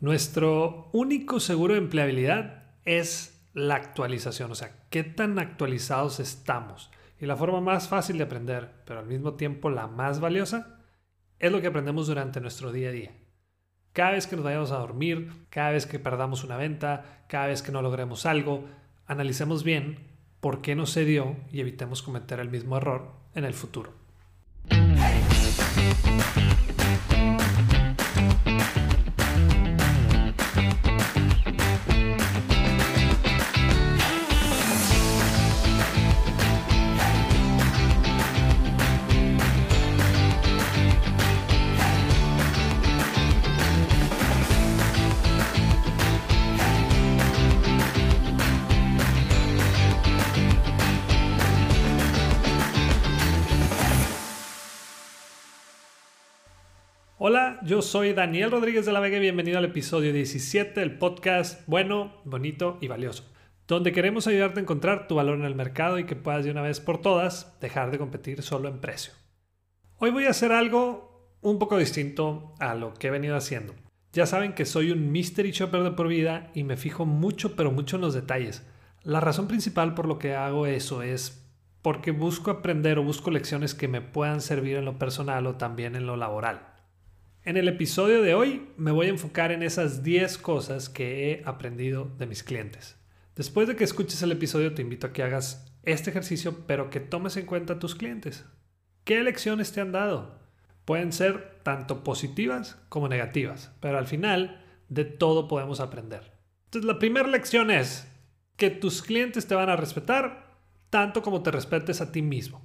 Nuestro único seguro de empleabilidad es la actualización, o sea, qué tan actualizados estamos. Y la forma más fácil de aprender, pero al mismo tiempo la más valiosa, es lo que aprendemos durante nuestro día a día. Cada vez que nos vayamos a dormir, cada vez que perdamos una venta, cada vez que no logremos algo, analicemos bien por qué no se dio y evitemos cometer el mismo error en el futuro. Hola, yo soy Daniel Rodríguez de la Vega y bienvenido al episodio 17 del podcast Bueno, Bonito y Valioso, donde queremos ayudarte a encontrar tu valor en el mercado y que puedas de una vez por todas dejar de competir solo en precio. Hoy voy a hacer algo un poco distinto a lo que he venido haciendo. Ya saben que soy un mystery shopper de por vida y me fijo mucho pero mucho en los detalles. La razón principal por lo que hago eso es porque busco aprender o busco lecciones que me puedan servir en lo personal o también en lo laboral. En el episodio de hoy me voy a enfocar en esas 10 cosas que he aprendido de mis clientes. Después de que escuches el episodio te invito a que hagas este ejercicio pero que tomes en cuenta a tus clientes. ¿Qué lecciones te han dado? Pueden ser tanto positivas como negativas, pero al final de todo podemos aprender. Entonces la primera lección es que tus clientes te van a respetar tanto como te respetes a ti mismo.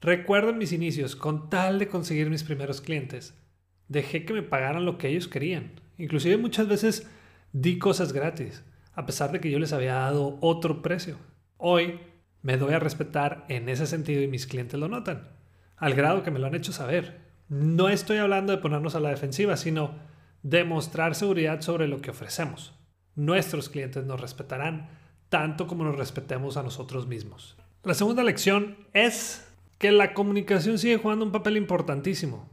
Recuerdo en mis inicios, con tal de conseguir mis primeros clientes, dejé que me pagaran lo que ellos querían. Inclusive muchas veces di cosas gratis, a pesar de que yo les había dado otro precio. Hoy me doy a respetar en ese sentido y mis clientes lo notan, al grado que me lo han hecho saber. No estoy hablando de ponernos a la defensiva, sino de mostrar seguridad sobre lo que ofrecemos. Nuestros clientes nos respetarán tanto como nos respetemos a nosotros mismos. La segunda lección es que la comunicación sigue jugando un papel importantísimo.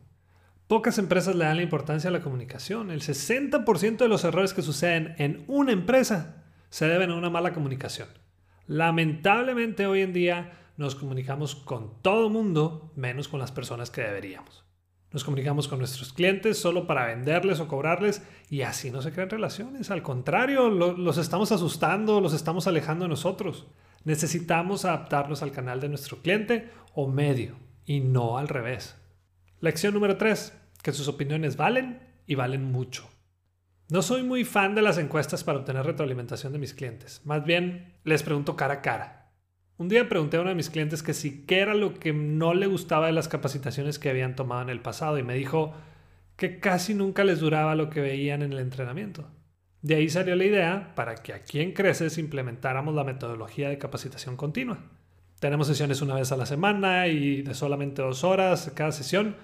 Pocas empresas le dan la importancia a la comunicación. El 60% de los errores que suceden en una empresa se deben a una mala comunicación. Lamentablemente hoy en día nos comunicamos con todo mundo menos con las personas que deberíamos. Nos comunicamos con nuestros clientes solo para venderles o cobrarles y así no se crean relaciones. Al contrario, los estamos asustando, los estamos alejando de nosotros. Necesitamos adaptarnos al canal de nuestro cliente o medio y no al revés. Lección número 3 que sus opiniones valen y valen mucho. No soy muy fan de las encuestas para obtener retroalimentación de mis clientes. Más bien, les pregunto cara a cara. Un día pregunté a uno de mis clientes que si qué era lo que no le gustaba de las capacitaciones que habían tomado en el pasado y me dijo que casi nunca les duraba lo que veían en el entrenamiento. De ahí salió la idea para que aquí en Creces implementáramos la metodología de capacitación continua. Tenemos sesiones una vez a la semana y de solamente dos horas cada sesión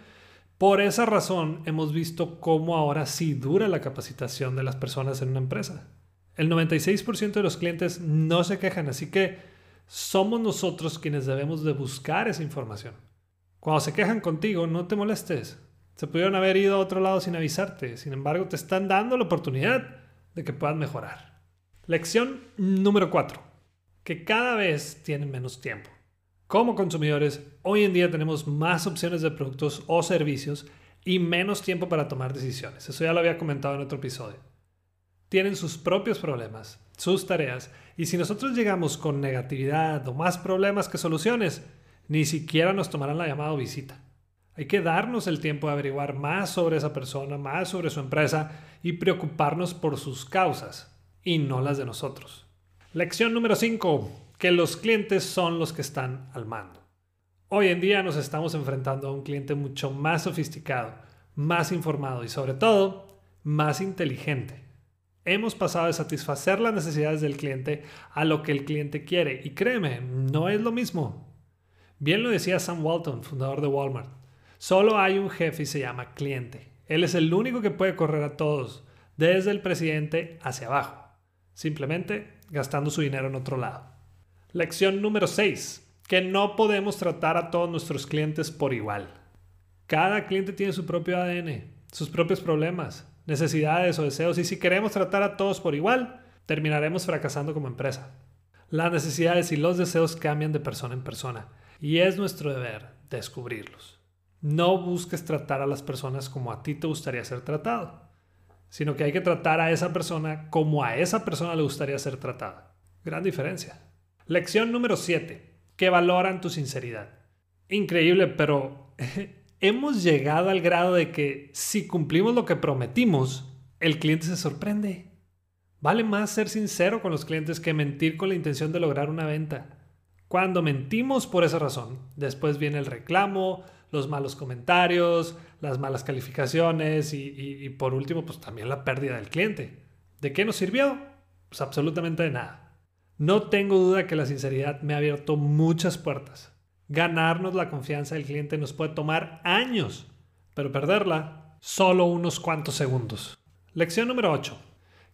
por esa razón hemos visto cómo ahora sí dura la capacitación de las personas en una empresa. El 96% de los clientes no se quejan, así que somos nosotros quienes debemos de buscar esa información. Cuando se quejan contigo, no te molestes. Se pudieron haber ido a otro lado sin avisarte, sin embargo te están dando la oportunidad de que puedan mejorar. Lección número 4. Que cada vez tienen menos tiempo. Como consumidores, hoy en día tenemos más opciones de productos o servicios y menos tiempo para tomar decisiones. Eso ya lo había comentado en otro episodio. Tienen sus propios problemas, sus tareas, y si nosotros llegamos con negatividad o más problemas que soluciones, ni siquiera nos tomarán la llamada o visita. Hay que darnos el tiempo de averiguar más sobre esa persona, más sobre su empresa y preocuparnos por sus causas y no las de nosotros. Lección número 5 que los clientes son los que están al mando. Hoy en día nos estamos enfrentando a un cliente mucho más sofisticado, más informado y sobre todo más inteligente. Hemos pasado de satisfacer las necesidades del cliente a lo que el cliente quiere y créeme, no es lo mismo. Bien lo decía Sam Walton, fundador de Walmart. Solo hay un jefe y se llama cliente. Él es el único que puede correr a todos, desde el presidente hacia abajo, simplemente gastando su dinero en otro lado. Lección número 6. Que no podemos tratar a todos nuestros clientes por igual. Cada cliente tiene su propio ADN, sus propios problemas, necesidades o deseos y si queremos tratar a todos por igual, terminaremos fracasando como empresa. Las necesidades y los deseos cambian de persona en persona y es nuestro deber descubrirlos. No busques tratar a las personas como a ti te gustaría ser tratado, sino que hay que tratar a esa persona como a esa persona le gustaría ser tratada. Gran diferencia. Lección número 7. Que valoran tu sinceridad. Increíble, pero hemos llegado al grado de que si cumplimos lo que prometimos, el cliente se sorprende. Vale más ser sincero con los clientes que mentir con la intención de lograr una venta. Cuando mentimos por esa razón, después viene el reclamo, los malos comentarios, las malas calificaciones y, por último, pues también la pérdida del cliente. ¿De qué nos sirvió? Pues absolutamente de nada. No tengo duda que la sinceridad me ha abierto muchas puertas. Ganarnos la confianza del cliente nos puede tomar años, pero perderla solo unos cuantos segundos. Lección número 8.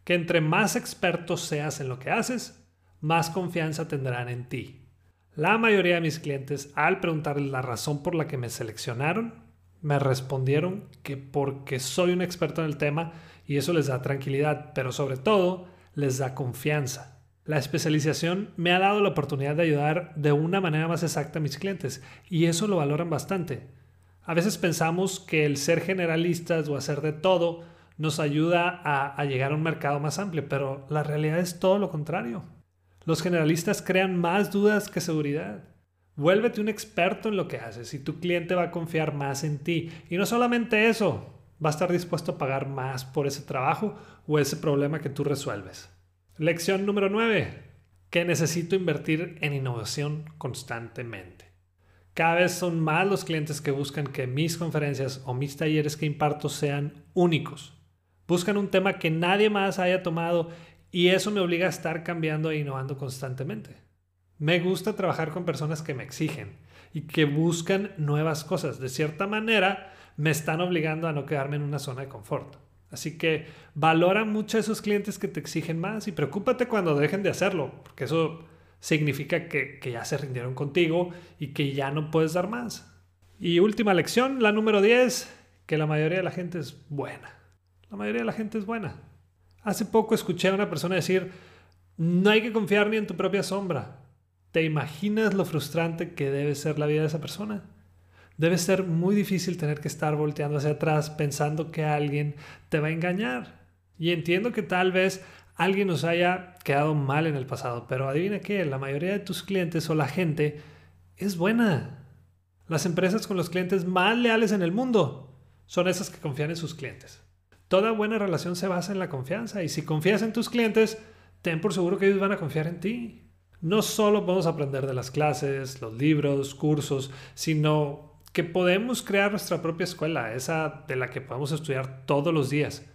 Que entre más expertos seas en lo que haces, más confianza tendrán en ti. La mayoría de mis clientes, al preguntarles la razón por la que me seleccionaron, me respondieron que porque soy un experto en el tema y eso les da tranquilidad, pero sobre todo les da confianza. La especialización me ha dado la oportunidad de ayudar de una manera más exacta a mis clientes y eso lo valoran bastante. A veces pensamos que el ser generalistas o hacer de todo nos ayuda a, llegar a un mercado más amplio, pero la realidad es todo lo contrario. Los generalistas crean más dudas que seguridad. Vuélvete un experto en lo que haces y tu cliente va a confiar más en ti. Y no solamente eso, va a estar dispuesto a pagar más por ese trabajo o ese problema que tú resuelves. Lección número 9. Que necesito invertir en innovación constantemente. Cada vez son más los clientes que buscan que mis conferencias o mis talleres que imparto sean únicos. Buscan un tema que nadie más haya tomado y eso me obliga a estar cambiando e innovando constantemente. Me gusta trabajar con personas que me exigen y que buscan nuevas cosas. De cierta manera, me están obligando a no quedarme en una zona de confort. Así que valora mucho a esos clientes que te exigen más y preocúpate cuando dejen de hacerlo, porque eso significa que, que ya se rindieron contigo y que ya no puedes dar más. Y última lección, la número 10, que la mayoría de la gente es buena. La mayoría de la gente es buena. Hace poco escuché a una persona decir, no hay que confiar ni en tu propia sombra. ¿Te imaginas lo frustrante que debe ser la vida de esa persona? Debe ser muy difícil tener que estar volteando hacia atrás pensando que alguien te va a engañar. Y entiendo que tal vez alguien nos haya quedado mal en el pasado, pero adivina qué, la mayoría de tus clientes o la gente es buena. Las empresas con los clientes más leales en el mundo son esas que confían en sus clientes. Toda buena relación se basa en la confianza y si confías en tus clientes, ten por seguro que ellos van a confiar en ti. No solo podemos aprender de las clases, los libros, cursos, sino que podemos crear nuestra propia escuela, esa de la que podemos estudiar todos los días.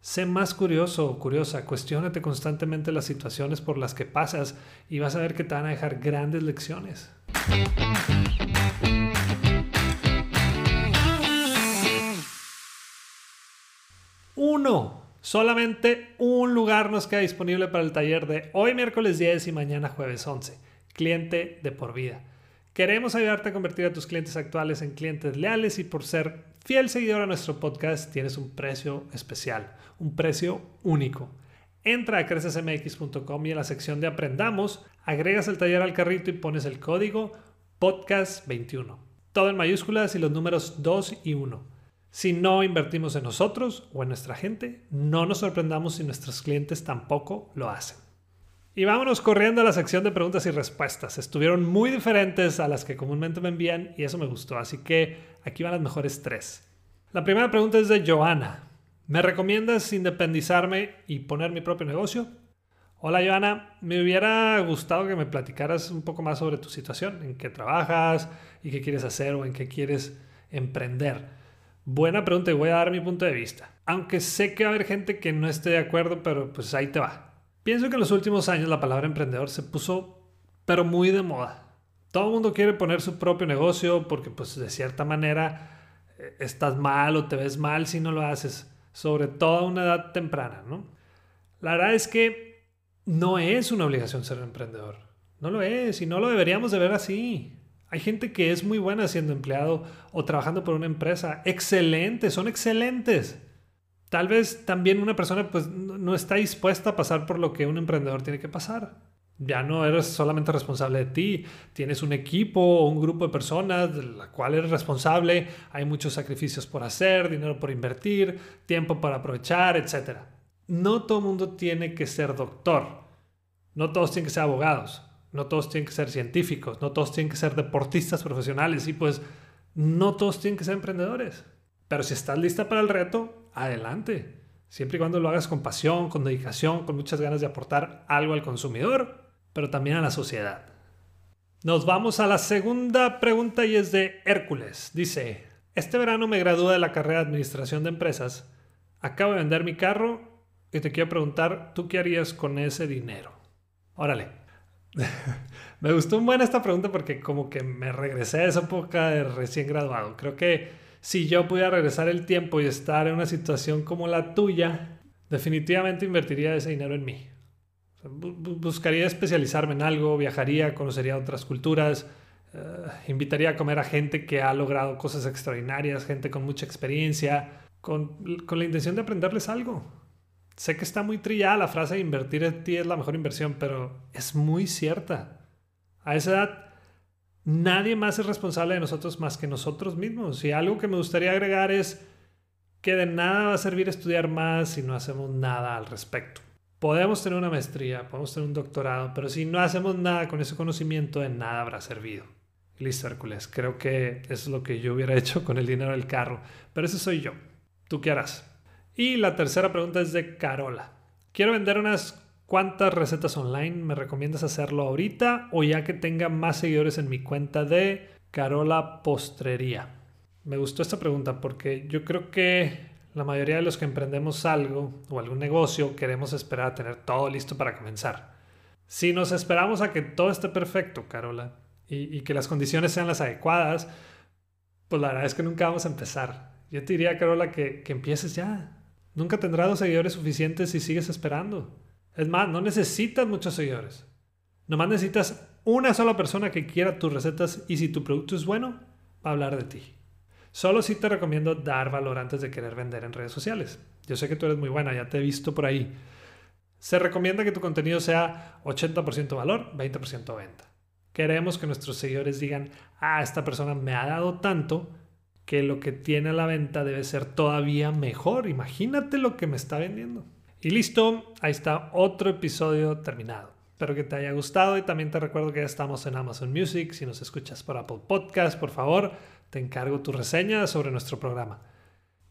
Sé más curioso o curiosa, cuestionate constantemente las situaciones por las que pasas y vas a ver que te van a dejar grandes lecciones. uno, solamente un lugar nos queda disponible para el taller de hoy miércoles 10 y mañana jueves 11. Cliente de por vida. Queremos ayudarte a convertir a tus clientes actuales en clientes leales y por ser fiel seguidor a nuestro podcast tienes un precio especial, un precio único. Entra a crecesmx.com y en la sección de Aprendamos agregas el taller al carrito y pones el código podcast21. Todo en mayúsculas y los números 2 y 1. Si no invertimos en nosotros o en nuestra gente, no nos sorprendamos si nuestros clientes tampoco lo hacen. Y vámonos corriendo a la sección de preguntas y respuestas. Estuvieron muy diferentes a las que comúnmente me envían y eso me gustó, así que aquí van las mejores tres. La primera pregunta es de Joana. ¿Me recomiendas independizarme y poner mi propio negocio? Hola Joana, me hubiera gustado que me platicaras un poco más sobre tu situación, en qué trabajas y qué quieres hacer o en qué quieres emprender. Buena pregunta y voy a dar mi punto de vista. Aunque sé que va a haber gente que no esté de acuerdo, pero pues ahí te va. Pienso que en los últimos años la palabra emprendedor se puso, pero muy de moda. Todo el mundo quiere poner su propio negocio porque pues de cierta manera eh, estás mal o te ves mal si no lo haces, sobre todo a una edad temprana, ¿no? La verdad es que no es una obligación ser emprendedor. No lo es y no lo deberíamos de ver así. Hay gente que es muy buena siendo empleado o trabajando por una empresa. Excelentes, son excelentes. Tal vez también una persona pues no está dispuesta a pasar por lo que un emprendedor tiene que pasar. Ya no eres solamente responsable de ti, tienes un equipo o un grupo de personas de la cual eres responsable, hay muchos sacrificios por hacer, dinero por invertir, tiempo para aprovechar, etc. No todo el mundo tiene que ser doctor, no todos tienen que ser abogados, no todos tienen que ser científicos, no todos tienen que ser deportistas profesionales y pues no todos tienen que ser emprendedores. Pero si estás lista para el reto, adelante. Siempre y cuando lo hagas con pasión, con dedicación, con muchas ganas de aportar algo al consumidor, pero también a la sociedad. Nos vamos a la segunda pregunta y es de Hércules. Dice, este verano me gradué de la carrera de Administración de Empresas. Acabo de vender mi carro y te quiero preguntar, ¿tú qué harías con ese dinero? Órale. me gustó un buen esta pregunta porque como que me regresé a esa época de recién graduado. Creo que si yo pudiera regresar el tiempo y estar en una situación como la tuya, definitivamente invertiría ese dinero en mí. buscaría especializarme en algo, viajaría, conocería otras culturas, eh, invitaría a comer a gente que ha logrado cosas extraordinarias, gente con mucha experiencia, con, con la intención de aprenderles algo. Sé que está muy trillada la frase de invertir en ti es la mejor inversión, pero es muy cierta. A esa edad nadie más es responsable de nosotros más que nosotros mismos. Y algo que me gustaría agregar es que de nada va a servir estudiar más si no hacemos nada al respecto. Podemos tener una maestría, podemos tener un doctorado, pero si no hacemos nada con ese conocimiento, de nada habrá servido. Listo, Hércules. Creo que eso es lo que yo hubiera hecho con el dinero del carro. Pero ese soy yo. ¿Tú qué harás? Y la tercera pregunta es de Carola. Quiero vender unas ¿Cuántas recetas online me recomiendas hacerlo ahorita o ya que tenga más seguidores en mi cuenta de Carola Postrería? Me gustó esta pregunta porque yo creo que la mayoría de los que emprendemos algo o algún negocio queremos esperar a tener todo listo para comenzar. Si nos esperamos a que todo esté perfecto, Carola, y, que las condiciones sean las adecuadas, pues la verdad es que nunca vamos a empezar. Yo te diría, Carola, que, que empieces ya. Nunca tendrás los seguidores suficientes si sigues esperando. Es más, no necesitas muchos seguidores. Nomás necesitas una sola persona que quiera tus recetas y si tu producto es bueno, va a hablar de ti. Solo sí te recomiendo dar valor antes de querer vender en redes sociales. Yo sé que tú eres muy buena, ya te he visto por ahí. Se recomienda que tu contenido sea 80% valor, 20% venta. Queremos que nuestros seguidores digan, ah, esta persona me ha dado tanto que lo que tiene a la venta debe ser todavía mejor. Imagínate lo que me está vendiendo. Y listo, ahí está otro episodio terminado. Espero que te haya gustado y también te recuerdo que ya estamos en Amazon Music. Si nos escuchas por Apple Podcast, por favor, te encargo tu reseña sobre nuestro programa.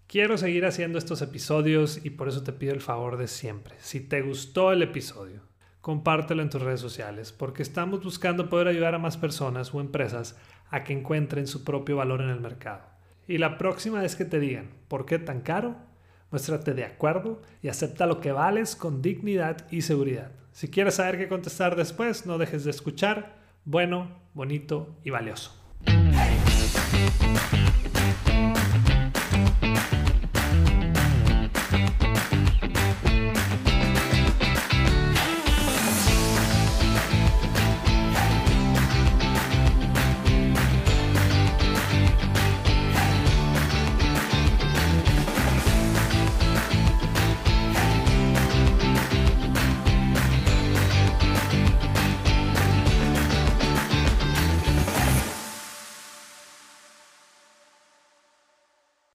Quiero seguir haciendo estos episodios y por eso te pido el favor de siempre. Si te gustó el episodio, compártelo en tus redes sociales porque estamos buscando poder ayudar a más personas o empresas a que encuentren su propio valor en el mercado. Y la próxima vez que te digan, ¿por qué tan caro? Muéstrate de acuerdo y acepta lo que vales con dignidad y seguridad. Si quieres saber qué contestar después, no dejes de escuchar. Bueno, bonito y valioso.